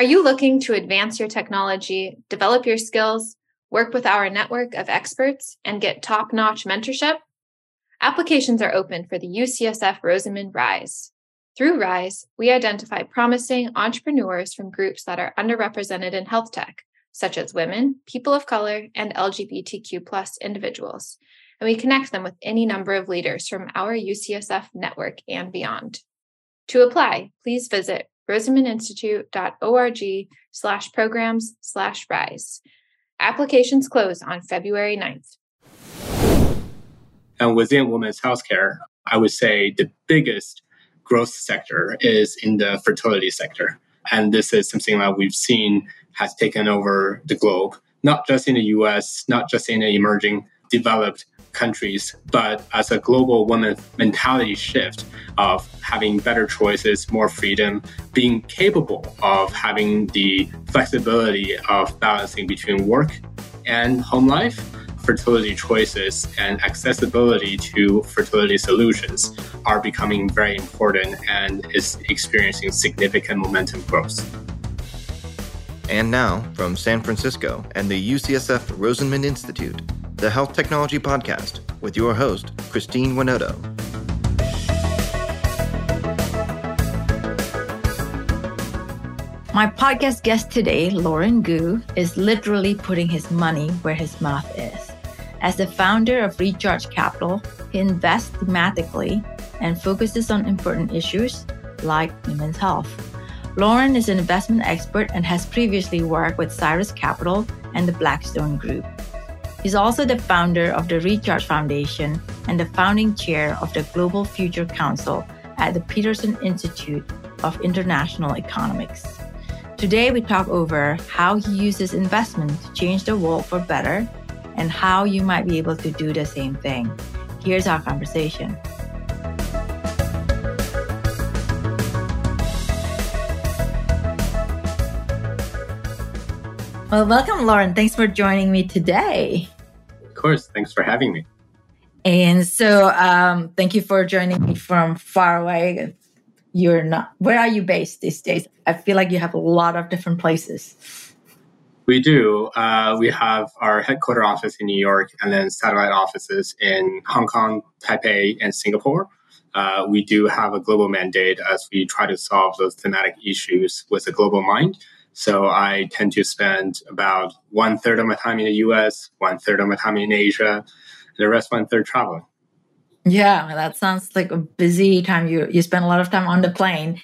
Are you looking to advance your technology, develop your skills, work with our network of experts, and get top notch mentorship? Applications are open for the UCSF Rosenman Rise. Through Rise, we identify promising entrepreneurs from groups that are underrepresented in health tech, such as women, people of color, and LGBTQ plus individuals, and we connect them with any number of leaders from our UCSF network and beyond. To apply, please visit rosenmaninstitute.org slash programs slash rise. Applications close on February 9th. And within women's healthcare, I would say the biggest growth sector is in the fertility sector. And this is something that we've seen has taken over the globe, not just in the US, not just in the emerging developed countries, but as a global woman mentality shift of having better choices, more freedom, being capable of having the flexibility of balancing between work and home life, fertility choices and accessibility to fertility solutions are becoming very important and is experiencing significant momentum growth. And now, from San Francisco and the UCSF Rosenman Institute, the Health Technology Podcast with your host, Christine Winoto. My podcast guest today, Lorin Gu, is literally putting his money where his mouth is. As the founder of Recharge Capital, he invests thematically and focuses on important issues like women's health. Lorin is an investment expert and has previously worked with Cyrus Capital and the Blackstone Group. He's also the founder of the Recharge Foundation and the founding chair of the Global Future Council at the Peterson Institute of International Economics. Today, we talk over how he uses investment to change the world for better and how you might be able to do the same thing. Here's our conversation. Well, welcome, Lorin. Thanks for joining me today. Of course. Thanks for having me. And so, um, thank you for joining me from far away. You're not, where are you based these days? I feel like you have a lot of different places. We do. Uh, we have our headquarter office in New York and then satellite offices in Hong Kong, Taipei, and Singapore. Uh, we do have a global mandate as we try to solve those thematic issues with a global mind. So I tend to spend about one third of my time in the US, one third of my time in Asia, and the rest one third traveling. Yeah, that sounds like a busy time. You you spend a lot of time on the plane.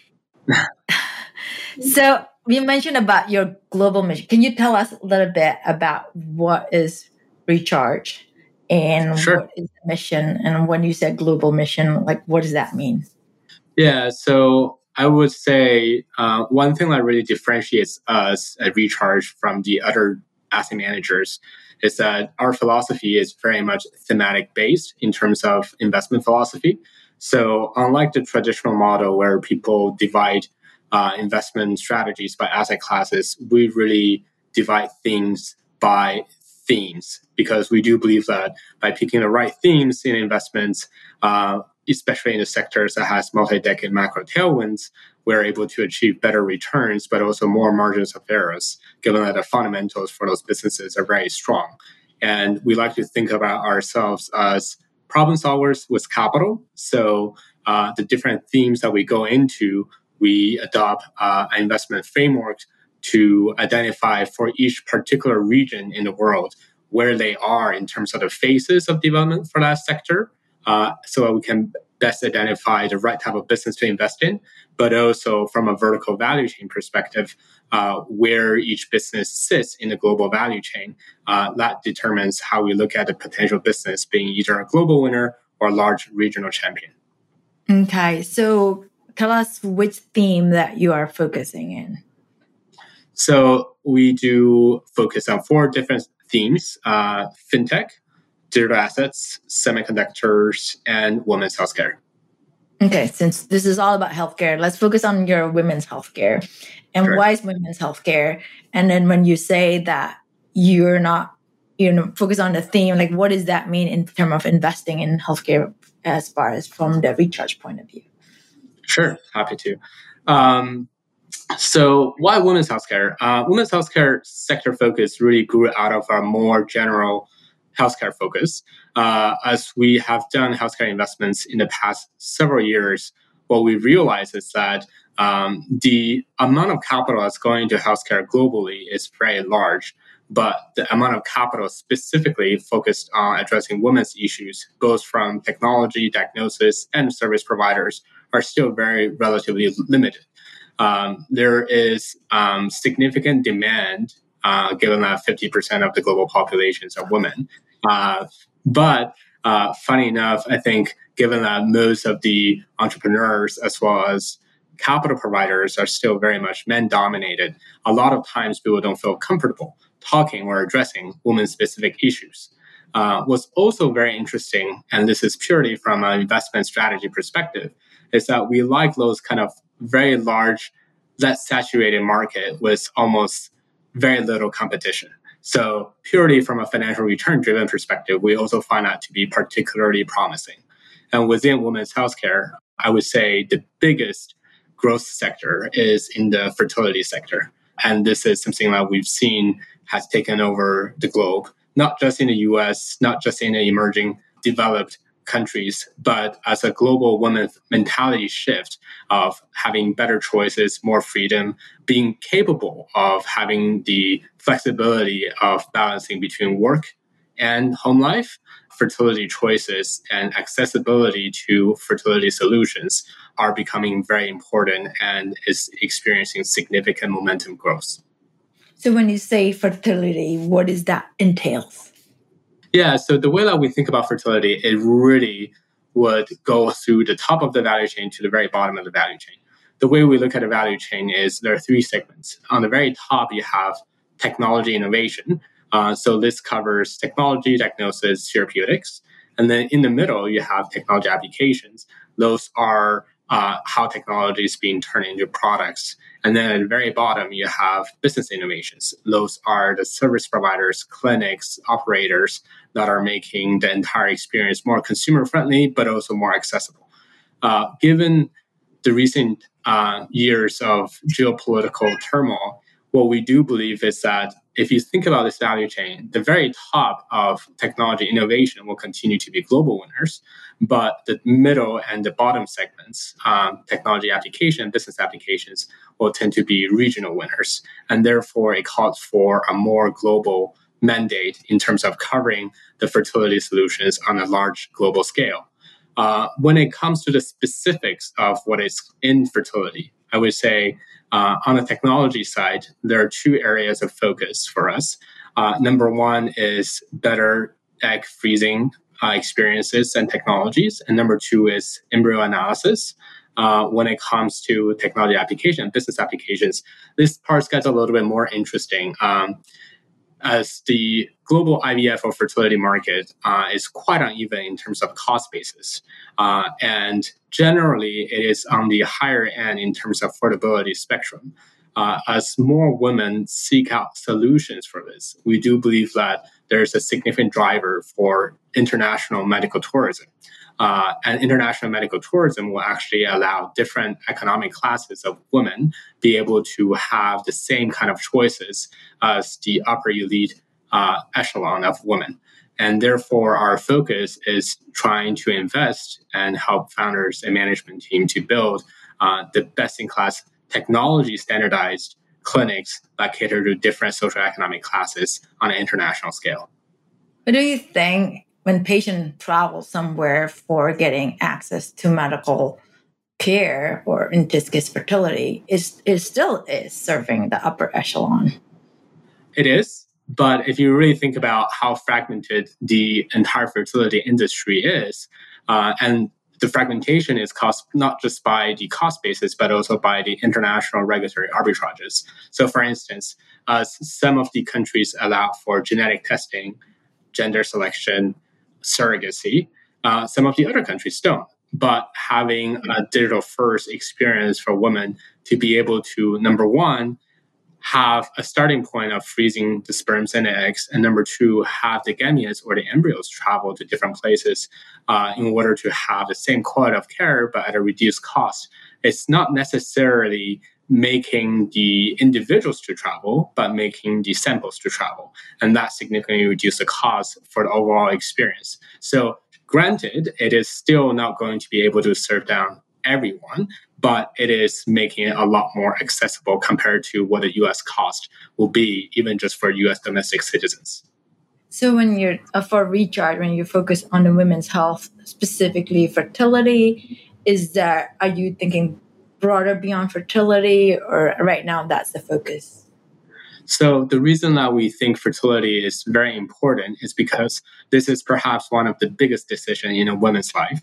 so you mentioned about your global mission. Can you tell us a little bit about what is Recharge and sure. what is the mission? And when you said global mission, like what does that mean? Yeah, so I would say uh, one thing that really differentiates us at Recharge from the other asset managers is that our philosophy is very much thematic based in terms of investment philosophy. So, unlike the traditional model where people divide uh, investment strategies by asset classes, we really divide things by themes because we do believe that by picking the right themes in investments, uh, especially in the sectors that has multi-decade macro tailwinds, we're able to achieve better returns, but also more margins of errors, given that the fundamentals for those businesses are very strong. And we like to think about ourselves as problem solvers with capital. So uh, the different themes that we go into, we adopt uh, an investment framework to identify for each particular region in the world where they are in terms of the phases of development for that sector uh, so we can best identify the right type of business to invest in, but also from a vertical value chain perspective, uh, where each business sits in the global value chain. Uh, that determines how we look at the potential business being either a global winner or a large regional champion. Okay, so tell us which theme that you are focusing in. So we do focus on four different themes: uh, fintech, digital assets, semiconductors, and women's healthcare. Okay, since this is all about healthcare, let's focus on your women's healthcare. And sure. why is women's healthcare? And then when you say that you're not, you know, focus on the theme, like what does that mean in terms of investing in healthcare as far as from the recharge point of view? Sure, happy to. Um, So why women's healthcare? Uh, women's healthcare sector focus really grew out of our more general healthcare focus. Uh, as we have done healthcare investments in the past several years, what we realize is that um, the amount of capital that's going into healthcare globally is very large, but the amount of capital specifically focused on addressing women's issues, both from technology, diagnosis, and service providers, are still very relatively limited. Um, there is um, significant demand, uh, given that 50% of the global populations are women. Uh, but uh, funny enough, I think given that most of the entrepreneurs as well as capital providers are still very much men dominated, a lot of times people don't feel comfortable talking or addressing women specific issues. Uh, what's also very interesting, and this is purely from an investment strategy perspective, is that we like those kind of very large, less saturated market with almost very little competition. So purely from a financial return driven perspective, we also find that to be particularly promising. And within women's healthcare, I would say the biggest growth sector is in the fertility sector. And this is something that we've seen has taken over the globe, not just in the US, not just in the emerging developed countries, but as a global women mentality shift of having better choices, more freedom, being capable of having the flexibility of balancing between work and home life, fertility choices and accessibility to fertility solutions are becoming very important and is experiencing significant momentum growth. So when you say fertility, what does that entails? Yeah, so the way that we think about fertility, it really would go through the top of the value chain to the very bottom of the value chain. The way we look at a value chain is there are three segments. On the very top, you have technology innovation. Uh, so this covers technology, diagnosis, therapeutics. And then in the middle, you have technology applications. Those are uh, how technology is being turned into products. And then at the very bottom, you have business innovations. Those are the service providers, clinics, operators that are making the entire experience more consumer friendly, but also more accessible. Uh, given the recent uh, years of geopolitical turmoil, what we do believe is that if you think about this value chain, the very top of technology innovation will continue to be global winners, but the middle and the bottom segments, um, technology application, business applications, will tend to be regional winners. And therefore, it calls for a more global mandate in terms of covering the fertility solutions on a large global scale. Uh, when it comes to the specifics of what is infertility, I would say uh, on the technology side, there are two areas of focus for us. Uh, number one is better egg freezing uh, experiences and technologies, and number two is embryo analysis. Uh, when it comes to technology application, business applications, this part gets a little bit more interesting. Um, as the global IVF or fertility market uh, is quite uneven in terms of cost basis. Uh, and generally, it is on the higher end in terms of affordability spectrum. Uh, as more women seek out solutions for this, we do believe that there's a significant driver for international medical tourism. Uh, and international medical tourism will actually allow different economic classes of women be able to have the same kind of choices as the upper elite uh, echelon of women. And therefore, our focus is trying to invest and help founders and management team to build uh, the best in class technology standardized clinics that cater to different social economic classes on an international scale. But do you think when patient travels somewhere for getting access to medical care or in this case fertility is is still is serving the upper echelon it is but if you really think about how fragmented the entire fertility industry is uh, and the fragmentation is caused not just by the cost basis, but also by the international regulatory arbitrages. So, for instance, uh, some of the countries allow for genetic testing, gender selection, surrogacy. Uh, some of the other countries don't. But having a digital first experience for women to be able to, number one, have a starting point of freezing the sperms and eggs, and number two, have the gametes or the embryos travel to different places uh, in order to have the same quality of care but at a reduced cost. It's not necessarily making the individuals to travel, but making the samples to travel. And that significantly reduces the cost for the overall experience. So granted, it is still not going to be able to serve down everyone, but it is making it a lot more accessible compared to what the US cost will be, even just for US domestic citizens. So when you're uh, for recharge, when you focus on the women's health, specifically fertility, is that are you thinking broader beyond fertility, or right now that's the focus? So the reason that we think fertility is very important is because this is perhaps one of the biggest decisions in a woman's life.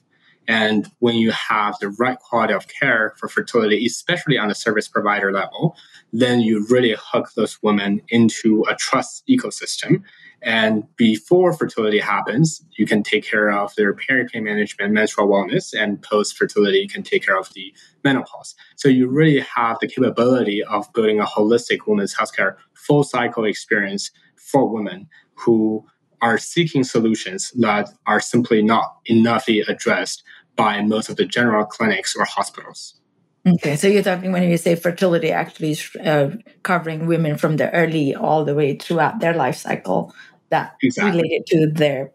And when you have the right quality of care for fertility, especially on the service provider level, then you really hook those women into a trust ecosystem. And before fertility happens, you can take care of their peripain management, menstrual wellness, and post fertility, you can take care of the menopause. So you really have the capability of building a holistic women's healthcare full cycle experience for women who are seeking solutions that are simply not enoughly addressed by most of the general clinics or hospitals. Okay, so you're talking when you say fertility actually is uh, covering women from the early all the way throughout their life cycle that exactly. related to their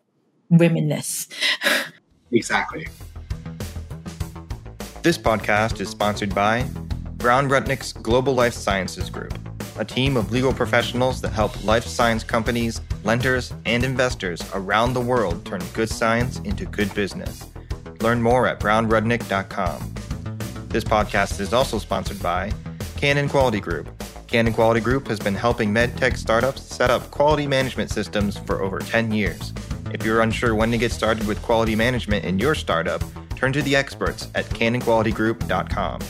womenness. exactly. This podcast is sponsored by Brown Rudnick's Global Life Sciences Group a team of legal professionals that help life science companies, lenders, and investors around the world turn good science into good business. Learn more at brownrudnick.com. This podcast is also sponsored by Canon Quality Group. Canon Quality Group has been helping medtech startups set up quality management systems for over 10 years. If you're unsure when to get started with quality management in your startup, turn to the experts at canonqualitygroup.com.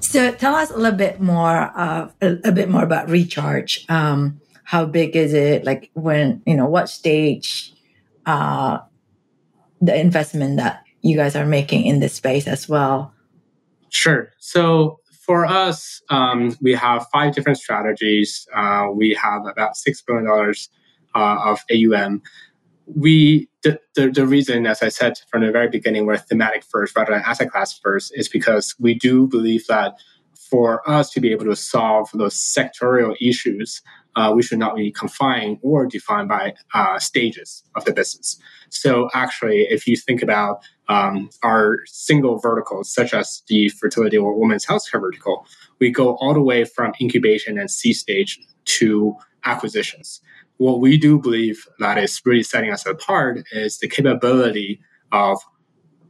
So tell us a little bit more, uh, a, a, bit more about Recharge. Um, how big is it? Like when, you know, what stage, uh, the investment that you guys are making in this space as well? Sure. So for us, um, we have five different strategies. Uh, we have about $6 billion uh, of AUM we the, the, the reason, as I said from the very beginning, we're thematic first rather than asset class first is because we do believe that for us to be able to solve those sectorial issues, uh, we should not be confined or defined by uh, stages of the business. So, actually, if you think about um, our single verticals, such as the fertility or women's healthcare vertical, we go all the way from incubation and seed stage to acquisitions what we do believe that is really setting us apart is the capability of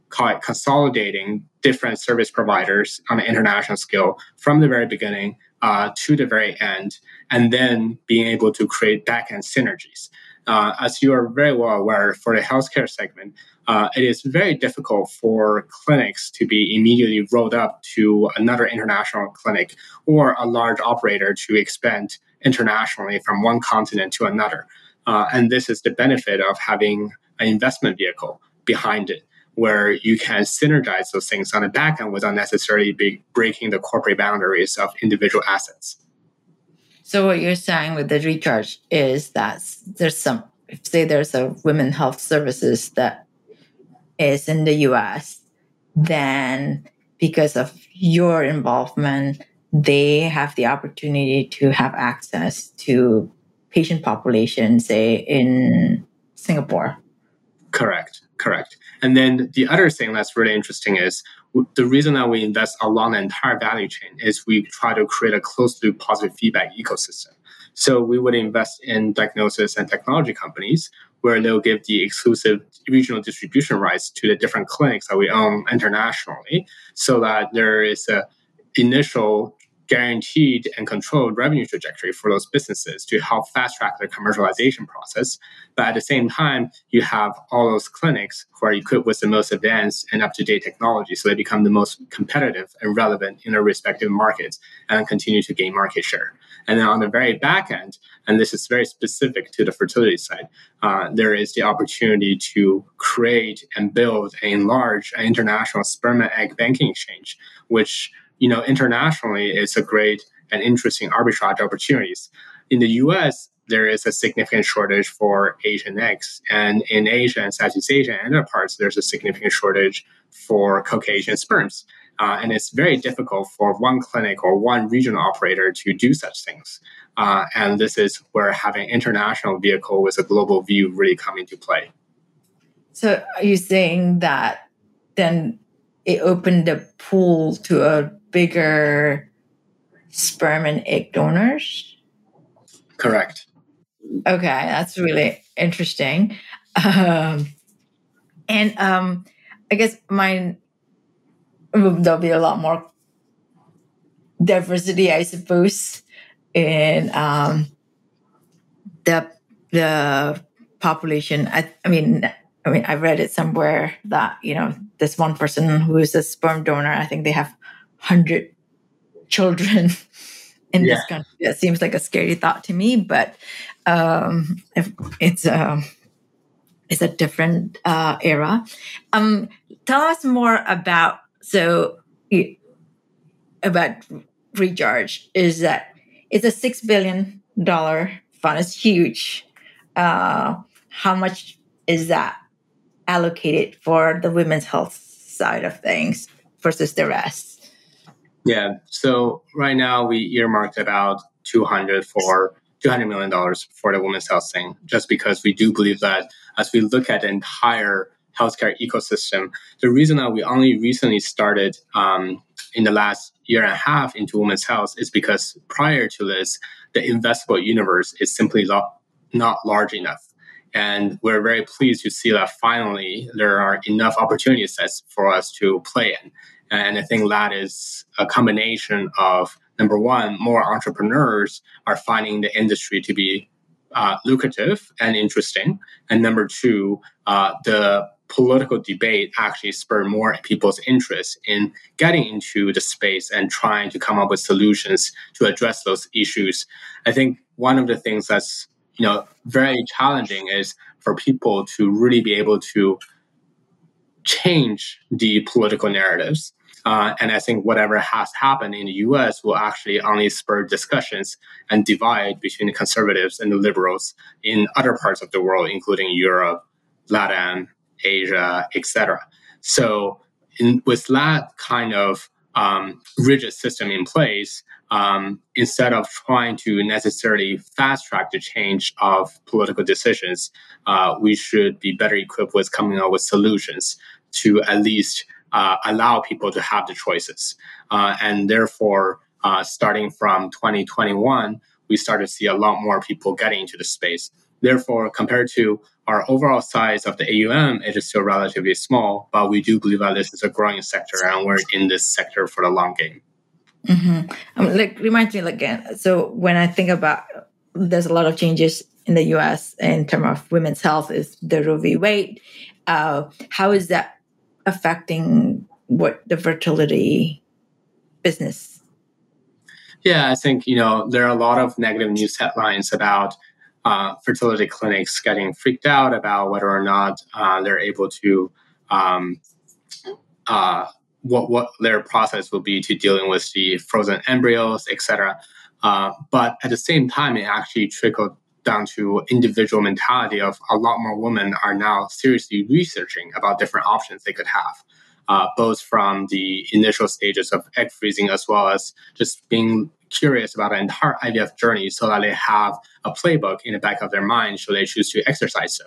call it consolidating different service providers on an international scale from the very beginning uh, to the very end, and then being able to create backend synergies. Uh, as you are very well aware, for the healthcare segment, uh, it is very difficult for clinics to be immediately rolled up to another international clinic or a large operator to expand internationally from one continent to another. Uh, and this is the benefit of having an investment vehicle behind it, where you can synergize those things on the back end without necessarily be breaking the corporate boundaries of individual assets. So what you're saying with the recharge is that there's some, say there's a women health services that is in the US, then because of your involvement, they have the opportunity to have access to patient population, say in Singapore. Correct, correct. And then the other thing that's really interesting is the reason that we invest along the entire value chain is we try to create a closed loop positive feedback ecosystem. So we would invest in diagnosis and technology companies where they'll give the exclusive regional distribution rights to the different clinics that we own internationally so that there is a initial guaranteed and controlled revenue trajectory for those businesses to help fast track their commercialization process. But at the same time, you have all those clinics who are equipped with the most advanced and up to date technology. So they become the most competitive and relevant in their respective markets and continue to gain market share. And then on the very back end, and this is very specific to the fertility side, uh, there is the opportunity to create and build and enlarge an international sperm and egg banking exchange, which you know, internationally, it's a great and interesting arbitrage opportunities. In the US, there is a significant shortage for Asian eggs. And in Asia and Southeast Asia and other parts, there's a significant shortage for Caucasian sperms. Uh, and it's very difficult for one clinic or one regional operator to do such things. Uh, and this is where having international vehicle with a global view really come into play. So are you saying that then it opened the pool to a bigger sperm and egg donors? Correct. Okay, that's really interesting. Um, and um, I guess mine there'll be a lot more diversity, I suppose, in um, the the population. I, I mean, I mean, I read it somewhere that you know this one person who is a sperm donor. I think they have hundred children in yeah. this country. That seems like a scary thought to me, but um, it's a um, it's a different uh, era. Um, tell us more about so about recharge is that it's a six billion dollar fund. It's huge. Uh, how much is that allocated for the women's health side of things versus the rest? Yeah. So right now we earmarked about 200 for 200 million dollars for the women's health thing, just because we do believe that as we look at the entire healthcare ecosystem, the reason that we only recently started um, in the last year and a half into women's health is because prior to this, the investable universe is simply not, not large enough. And we're very pleased to see that finally there are enough opportunity sets for us to play in. And I think that is a combination of number one, more entrepreneurs are finding the industry to be uh, lucrative and interesting. And number two, uh, the political debate actually spurred more people's interest in getting into the space and trying to come up with solutions to address those issues. I think one of the things that's you know very challenging is for people to really be able to change the political narratives. Uh, and I think whatever has happened in the US will actually only spur discussions and divide between the conservatives and the liberals in other parts of the world, including Europe, Latin, Asia, etc. So, in, with that kind of um, rigid system in place, um, instead of trying to necessarily fast track the change of political decisions, uh, we should be better equipped with coming up with solutions to at least uh, allow people to have the choices. Uh, and therefore, uh, starting from 2021, we started to see a lot more people getting into the space. Therefore, compared to our overall size of the AUM, it is still relatively small, but we do believe that this is a growing sector and we're in this sector for the long game. Mm-hmm. Um, like reminds me again. So when I think about, there's a lot of changes in the U.S. in terms of women's health. Is the Roe v. Wade? Uh, how is that affecting what the fertility business? Yeah, I think you know there are a lot of negative news headlines about uh, fertility clinics getting freaked out about whether or not uh, they're able to um, uh, what what their process will be to dealing with the frozen embryos, etc. Uh, but at the same time, it actually trickled down to individual mentality of a lot more women are now seriously researching about different options they could have uh, both from the initial stages of egg freezing as well as just being curious about an entire IVF journey so that they have a playbook in the back of their mind should they choose to exercise so.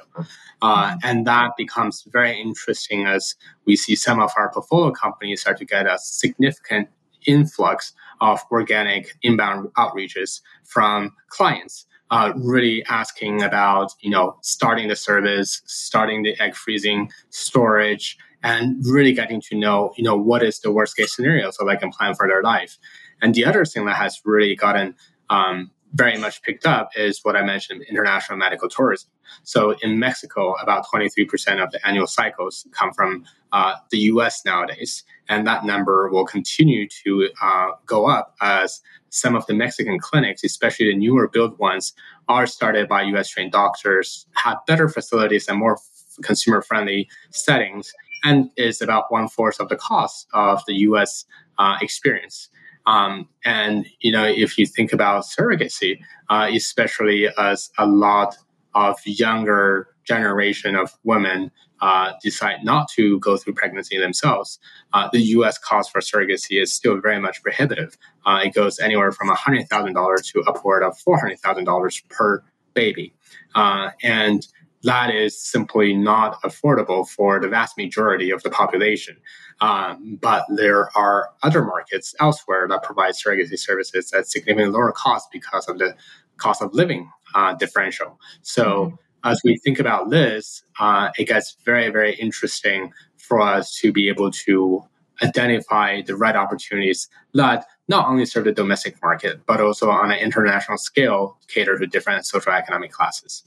Uh, mm-hmm. and that becomes very interesting as we see some of our portfolio companies start to get a significant influx of organic inbound outreaches from clients. Uh, really asking about you know starting the service, starting the egg freezing, storage, and really getting to know, you know, what is the worst case scenario so they can plan for their life. And the other thing that has really gotten um, very much picked up is what I mentioned international medical tourism. So in Mexico, about 23% of the annual cycles come from uh, the US nowadays. And that number will continue to uh, go up as some of the Mexican clinics, especially the newer built ones, are started by US trained doctors, have better facilities and more consumer friendly settings and is about one fourth of the cost of the U.S. Uh, experience. Um, and you know, if you think about surrogacy, uh, especially as a lot of younger generation of women uh, decide not to go through pregnancy themselves, uh, the U.S. cost for surrogacy is still very much prohibitive. Uh, it goes anywhere from $100,000 to upward of $400,000 per baby. Uh, and that is simply not affordable for the vast majority of the population. Um, but there are other markets elsewhere that provide surrogacy services at significantly lower cost because of the cost of living uh, differential. So mm-hmm. As we think about this, uh, it gets very, very interesting for us to be able to identify the right opportunities that not only serve the domestic market, but also on an international scale cater to different social economic classes.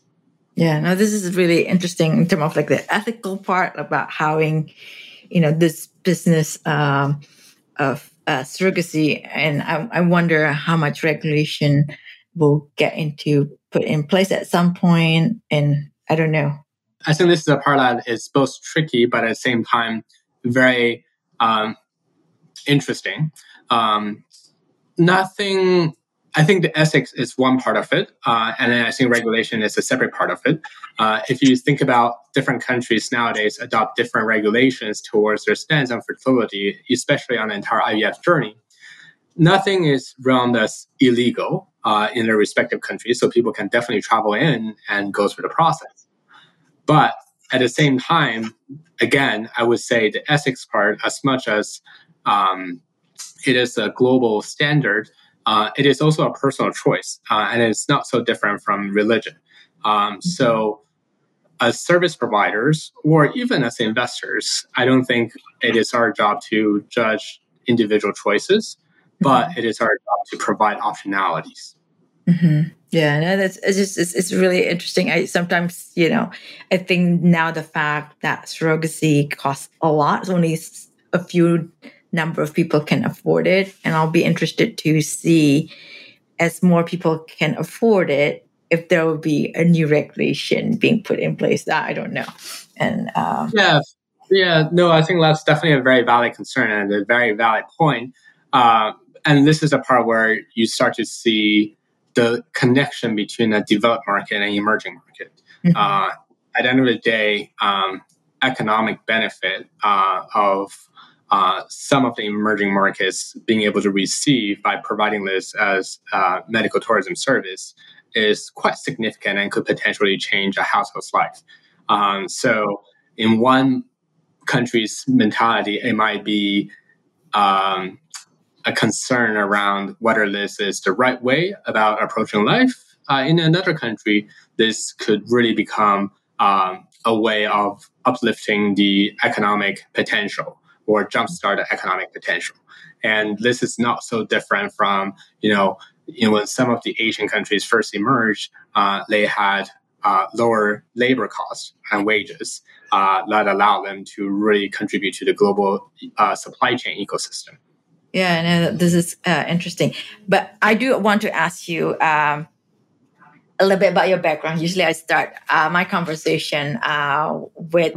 Yeah, no, this is really interesting in terms of like the ethical part about having, you know, this business um, of uh, surrogacy, and I, I wonder how much regulation will get into put in place at some point, and I don't know. I think this is a part that is both tricky, but at the same time very um, interesting. Um, nothing I think the ethics is one part of it, uh, and then I think regulation is a separate part of it. Uh, if you think about different countries nowadays adopt different regulations towards their stance on fertility, especially on the entire IVF journey, nothing is run as illegal uh, in their respective countries, so people can definitely travel in and go through the process. But at the same time, again, I would say the ethics part, as much as um, it is a global standard uh, it is also a personal choice, uh, and it's not so different from religion. Um, so, as service providers or even as investors, I don't think it is our job to judge individual choices, but mm-hmm. it is our job to provide optionalities. Mm-hmm. Yeah, no, that's it's just it's, it's really interesting. I sometimes, you know, I think now the fact that surrogacy costs a lot, only a few number of people can afford it. And I'll be interested to see as more people can afford it, if there will be a new regulation being put in place. That I don't know. And um, yeah, yeah, no, I think that's definitely a very valid concern and a very valid point. Uh, and this is a part where you start to see the connection between a developed market and emerging market. Mm-hmm. Uh, at the end of the day, um, economic benefit uh, of uh, some of the emerging markets being able to receive by providing this as uh, medical tourism service is quite significant and could potentially change a household's life. Um, so, in one country's mentality, it might be um, a concern around whether this is the right way about approaching life. Uh, in another country, this could really become um, a way of uplifting the economic potential or jumpstart the economic potential. And this is not so different from, you know, you know when some of the Asian countries first emerged, uh, they had uh, lower labor costs and wages uh, that allow them to really contribute to the global uh, supply chain ecosystem. Yeah, no, this is uh, interesting. But I do want to ask you um, a little bit about your background. Usually, I start uh, my conversation with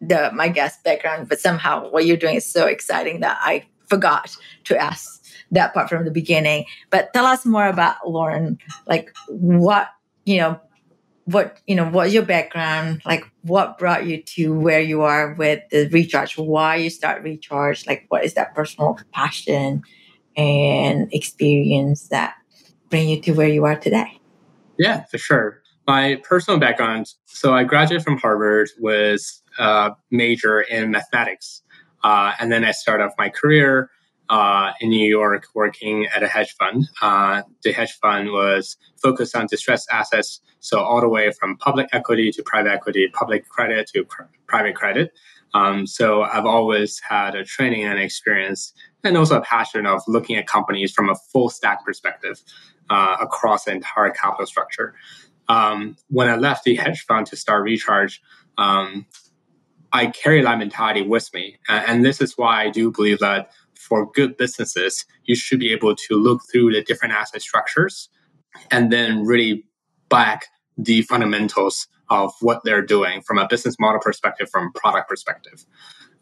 the my guest background, but somehow what you're doing is so exciting that I forgot to ask that part from the beginning. But tell us more about Lorin. Like what you know, what you know, what's your background? Like what brought you to where you are with the recharge? Why you start recharge? Like what is that personal passion and experience that bring you to where you are today? Yeah, for sure. My personal background. So I graduated from Harvard was uh, major in mathematics. Uh, and then I started off my career uh, in New York working at a hedge fund. Uh, the hedge fund was focused on distressed assets, so all the way from public equity to private equity, public credit to pr- private credit. Um, so I've always had a training and experience, and also a passion of looking at companies from a full stack perspective uh, across the entire capital structure. Um, when I left the hedge fund to start Recharge, um, I carry that mentality with me. And this is why I do believe that for good businesses, you should be able to look through the different asset structures and then really back the fundamentals of what they're doing from a business model perspective, from product perspective.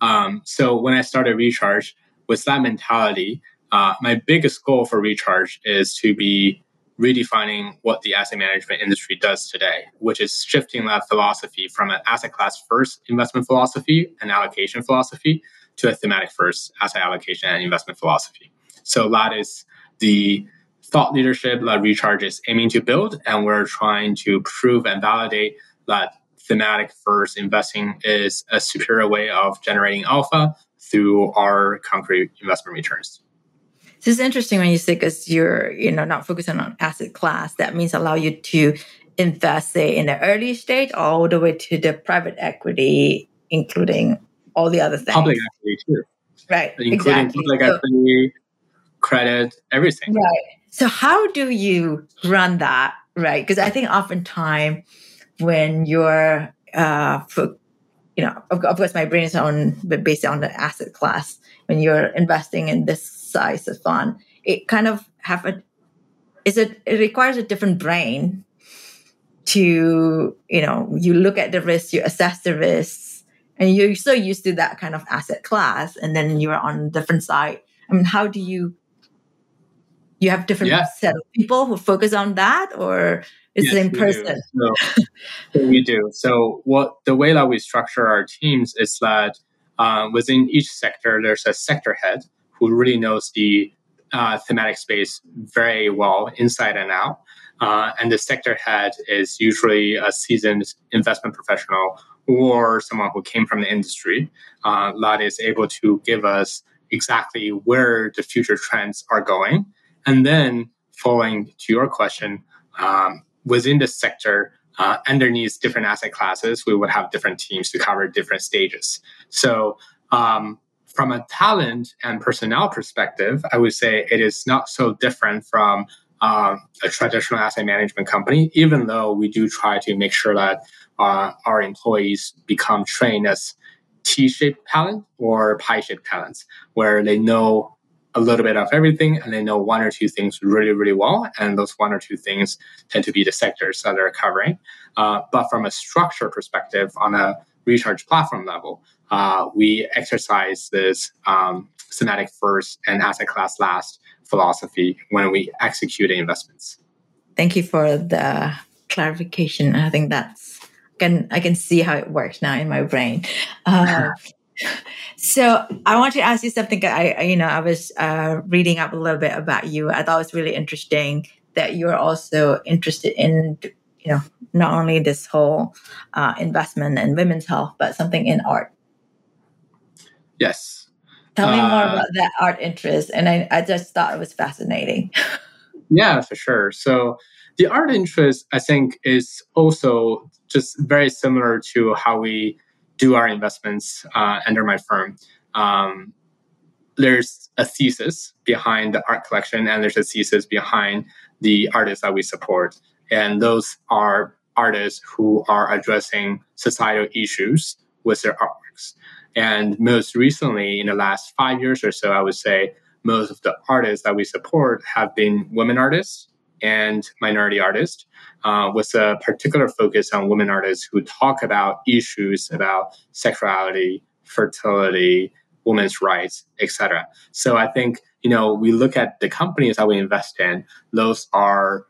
Um, so when I started Recharge with that mentality, uh, my biggest goal for Recharge is to be redefining what the asset management industry does today, which is shifting that philosophy from an asset class first investment philosophy and allocation philosophy to a thematic first asset allocation and investment philosophy. So that is the thought leadership that Recharge is aiming to build, and we're trying to prove and validate that thematic first investing is a superior way of generating alpha through our concrete investment returns. This is interesting when you say because you're you know not focusing on asset class. That means allow you to invest say in the early stage all the way to the private equity, including all the other things. Public equity too. Right. Including exactly. public So- equity, credit, everything. Right. So how do you run that? Right. Because I think oftentimes when you're, uh, fo- you know, of, of course, my brain is on, but based on the asset class. When you're investing in this size of fund, it kind of have a, is it, it requires a different brain to, you know, you look at the risk, you assess the risks, and you're so used to that kind of asset class, and then you're on a different side. I mean, how do you you have different Yeah. set of people who focus on that or it's Yes, the same person do. So, we do. So what the way that we structure our teams is that uh, within each sector, there's a sector head who really knows the uh, thematic space very well, inside and out. Uh, and the sector head is usually a seasoned investment professional or someone who came from the industry uh, that is able to give us exactly where the future trends are going. And then, following to your question, um, within the sector, uh, underneath different asset classes, we would have different teams to cover different stages. So, um, from a talent and personnel perspective, I would say it is not so different from um, a traditional asset management company, even though we do try to make sure that uh, our employees become trained as T-shaped talent or pie-shaped talents, where they know a little bit of everything and they know one or two things really, really well. And those one or two things tend to be the sectors that they're covering. Uh, but from a structure perspective, on a recharge platform level, uh, we exercise this um, first and asset class last philosophy when we execute investments. thank you for the clarification. I think that's can i can see how it works now in my brain. Uh, so i want to ask you something. I, I you know i was uh, reading up a little bit about you. I thought it was really interesting that you're also interested in you know not only this whole uh, investment in women's health but something in art. Yes. Tell me more Uh, about that art interest and I, I just thought it was fascinating Yeah, for sure. So the art interest, I think, is also just very similar to how we do our investments uh, under my firm. Um, there's a thesis behind the art collection, and there's a thesis behind the artists that we support. And those are artists who are addressing societal issues with their artworks. And most recently, in the last five years or so, I would say most of the artists that we support have been women artists and minority artists, uh, with a particular focus on women artists who talk about issues about sexuality, fertility, women's rights, etc. So I think you know we look at the companies that we invest in; those are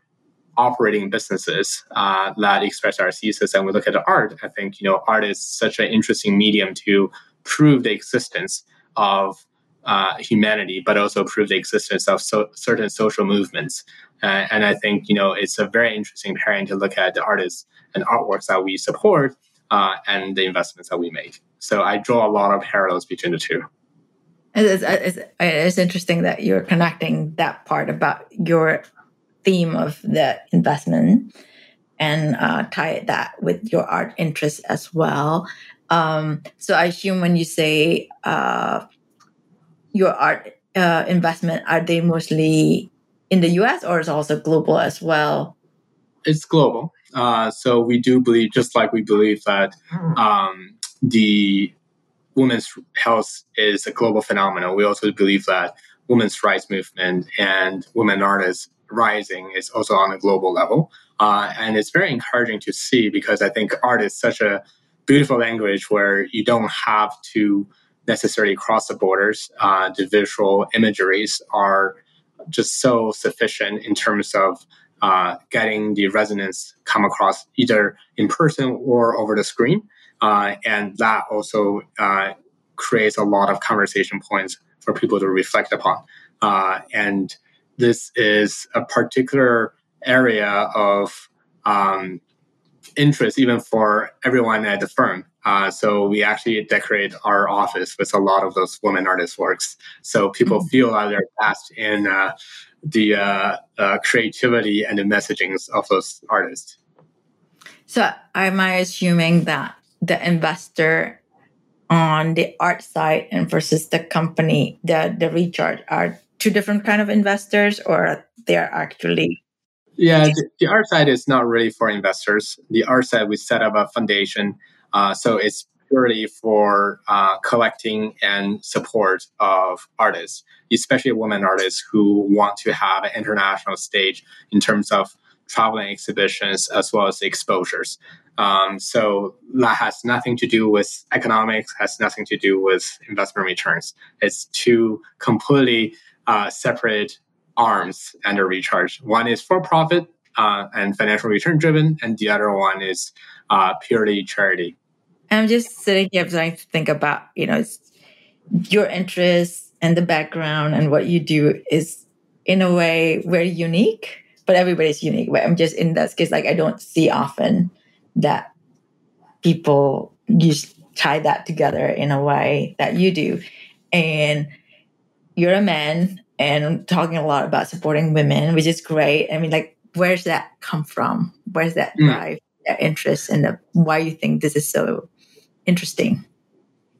operating businesses uh, that express our thesis, and we look at the art. I think you know art is such an interesting medium to prove the existence of uh, humanity, but also prove the existence of so, certain social movements. Uh, and I think you know it's a very interesting pairing to look at the artists and artworks that we support uh, and the investments that we make. So I draw a lot of parallels between the two. It's, it's, it's interesting that you're connecting that part about your theme of the investment and uh, tie that with your art interest as well. Um, so I assume when you say uh, your art uh, investment, are they mostly in the U.S. or is it also global as well? It's global. Uh, so we do believe, just like we believe that um, the women's health is a global phenomenon, we also believe that women's rights movement and women artists rising is also on a global level. Uh, and it's very encouraging to see because I think art is such a beautiful language where you don't have to necessarily cross the borders. Uh, the visual imageries are just so sufficient in terms of uh, getting the resonance come across either in person or over the screen. Uh, and that also uh, creates a lot of conversation points for people to reflect upon. Uh, and this is a particular area of um, interest even for everyone at the firm. Uh, so we actually decorate our office with a lot of those women artist works. So people mm-hmm. feel that they're best in uh, the uh, uh, creativity and the messagings of those artists. So am I assuming that the investor on the art side and versus the company, the the recharge are two different kind of investors, or they are actually yeah, the, the, art side is not really for investors. The art side, we set up a foundation. Uh, so it's purely for uh, collecting and support of artists, especially women artists who want to have an international stage in terms of traveling exhibitions as well as exposures. Um, so that has nothing to do with economics, has nothing to do with investment returns. It's two completely uh, separate arms under recharge. One is for profit uh, and financial return driven, and the other one is uh, purely charity. I'm just sitting here trying to think about, you know, your interests and the background and what you do is in a way very unique, but everybody's unique. But I'm just in that case, like I don't see often that people use tie that together in a way that you do. And you're a man and talking a lot about supporting women, which is great. I mean, like, where's that come from? Where's that hmm. drive, mm. that interest, and the, why you think this is so interesting?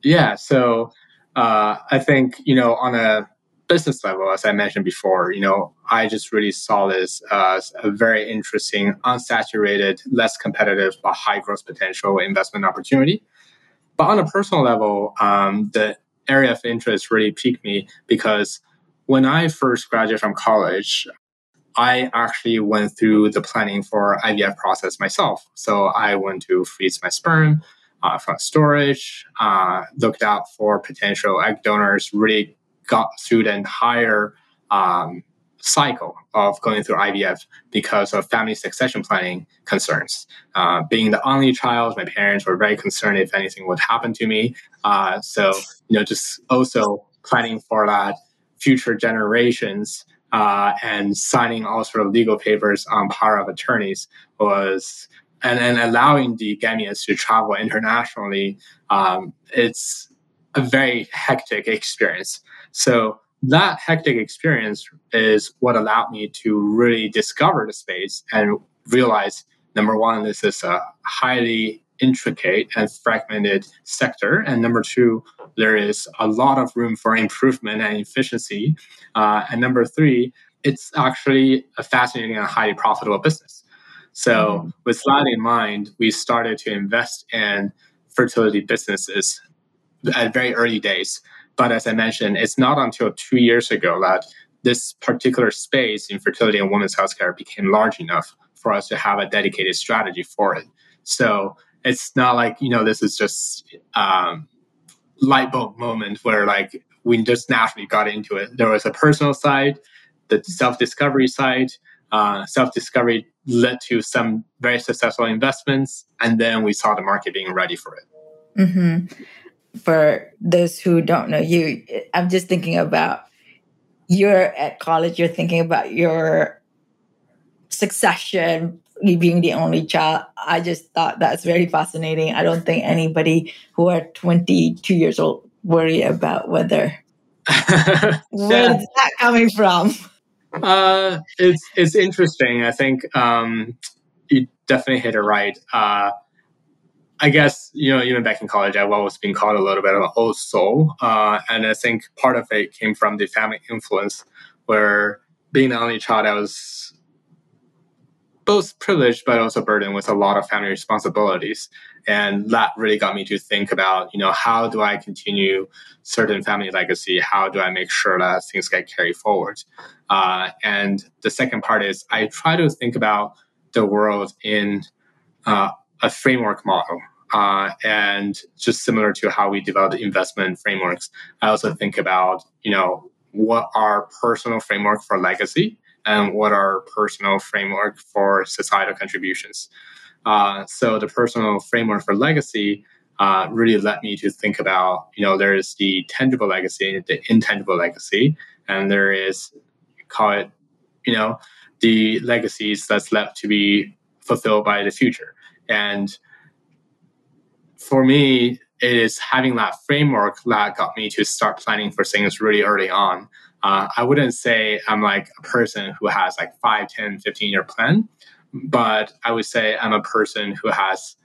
Yeah, so uh, I think you know on a business level, as I mentioned before, you know, I just really saw this as a very interesting, unsaturated, less competitive, but high growth potential investment opportunity. But on a personal level, um, the area of interest really piqued me because when I first graduated from college, I actually went through the planning for IVF process myself. So I went to freeze my sperm uh, from storage, uh, looked out for potential egg donors, really got through the entire um, cycle of going through IVF because of family succession planning concerns. Uh, being the only child, my parents were very concerned if anything would happen to me. Uh, so, you know, just also planning for that future generations uh, and signing all sort of legal papers on power of attorneys was and, and allowing the gametes to travel internationally um, it's a very hectic experience so that hectic experience is what allowed me to really discover the space and realize number one this is a highly intricate and fragmented sector. And number two, there is a lot of room for improvement and efficiency. Uh, and number three, it's actually a fascinating and highly profitable business. So, mm-hmm. with that in mind, we started to invest in fertility businesses at very early days. But as I mentioned, it's not until two years ago that this particular space in fertility and women's healthcare became large enough for us to have a dedicated strategy for it. So it's not like you know this is just um, light bulb moment where like we just naturally got into it. There was a personal side, the self discovery side. Uh, self discovery led to some very successful investments, and then we saw the market being ready for it. Mm-hmm. For those who don't know you, I'm just thinking about you're at college. You're thinking about your succession me being the only child, I just thought that's very fascinating. I don't think anybody who are 22 years old worry about whether where is that coming from? Uh, it's it's interesting. I think um, you definitely hit it right. Uh, I guess you know, even back in college, I've always been called a little bit of an old soul, uh, and I think part of it came from the family influence, where being the only child, I was both privileged but also burdened with a lot of family responsibilities. And that really got me to think about you know how do i continue certain family legacy? How do i make sure that things get carried forward? Uh, and the second part is i try to think about the world in uh, a framework model uh, and just similar to how we develop investment frameworks i also think about you know what our personal framework for legacy and what are personal framework for societal contributions. Uh, so the personal framework for legacy uh, really led me to think about, you know, there is the tangible legacy and the intangible legacy, and there is, call it, you know, the legacies that's left to be fulfilled by the future. And for me, it is having that framework that got me to start planning for things really early on. Uh, I wouldn't say I'm like a person who has like 5, 10, 15 year plan, but I would say I'm a person who has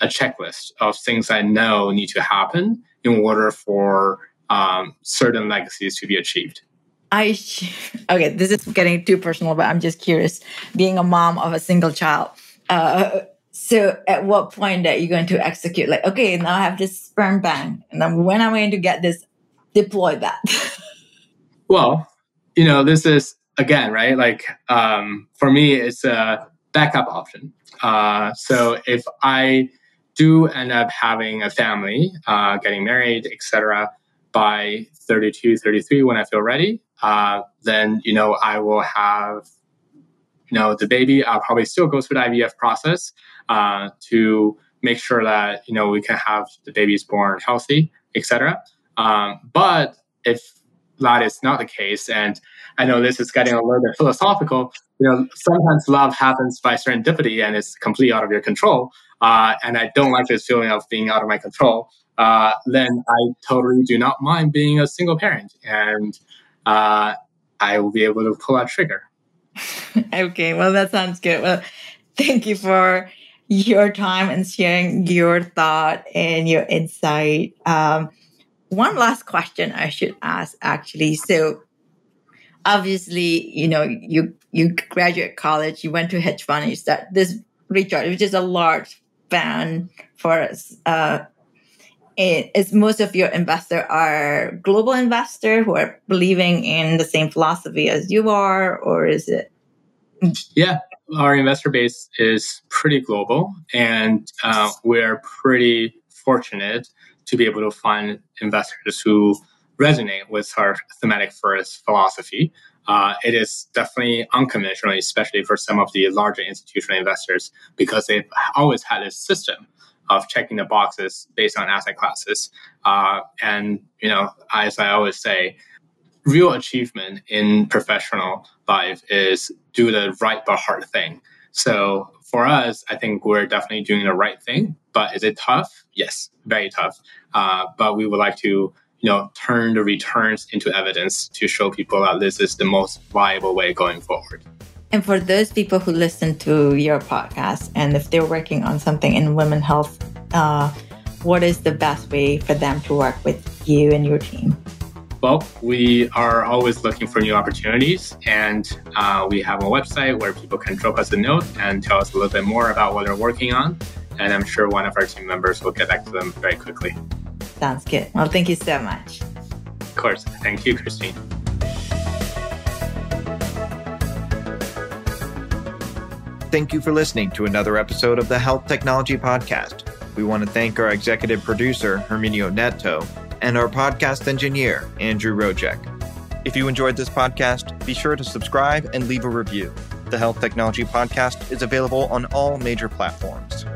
a checklist of things I know need to happen in order for um, certain legacies to be achieved. I okay, this is getting too personal, but I'm just curious. Being a mom of a single child, uh, so at what point are you going to execute? Like, okay, now I have this sperm bank, and then when am I going to get this? Deploy that. well, you know, this is again, right? Like, um, for me, it's a backup option. Uh, so if I do end up having a family, uh, getting married, etc., by 32, 33, when I feel ready, uh, then you know I will have you know the baby. I'll probably still goes through the IVF process uh, to make sure that you know we can have the babies born healthy, etc. Um, but if that is not the case, and I know this is getting a little bit philosophical. You know, sometimes love happens by serendipity and it's completely out of your control. Uh, and I don't like this feeling of being out of my control. Uh, then I totally do not mind being a single parent, and uh, I will be able to pull that trigger. okay, well, that sounds good. Well, thank you for your time and sharing your thought and your insight. Um, one last question I should ask, actually. So, obviously, you know, you you graduate college, you went to hedge fund, you start this recharge, which is a large fan for us. Uh, is most of your investor are global investor who are believing in the same philosophy as you are, or is it? Yeah, our investor base is pretty global, and uh, we're pretty fortunate to be able to find investors who resonate with our thematic first philosophy. Uh, it is definitely unconventional, especially for some of the larger institutional investors, because they've always had a system of checking the boxes based on asset classes. Uh, and, you know, as I always say, real achievement in professional life is do the right but hard thing. So for us, I think we're definitely doing the right thing. But is it tough? Yes, very tough. Uh, but we would like to, you know, turn the returns into evidence to show people that this is the most viable way going forward. And for those people who listen to your podcast, and if they're working on something in women health, uh, what is the best way for them to work with you and your team? Well, we are always looking for new opportunities, and uh, we have a website where people can drop us a note and tell us a little bit more about what they're working on. And I'm sure one of our team members will get back to them very quickly. Sounds good. Well, thank you so much. Of course. Thank you, Christine. Thank you for listening to another episode of the Health Technology Podcast. We want to thank our executive producer, Herminio Neto, and our podcast engineer, Andrew Rojek. If you enjoyed this podcast, be sure to subscribe and leave a review. The Health Technology Podcast is available on all major platforms.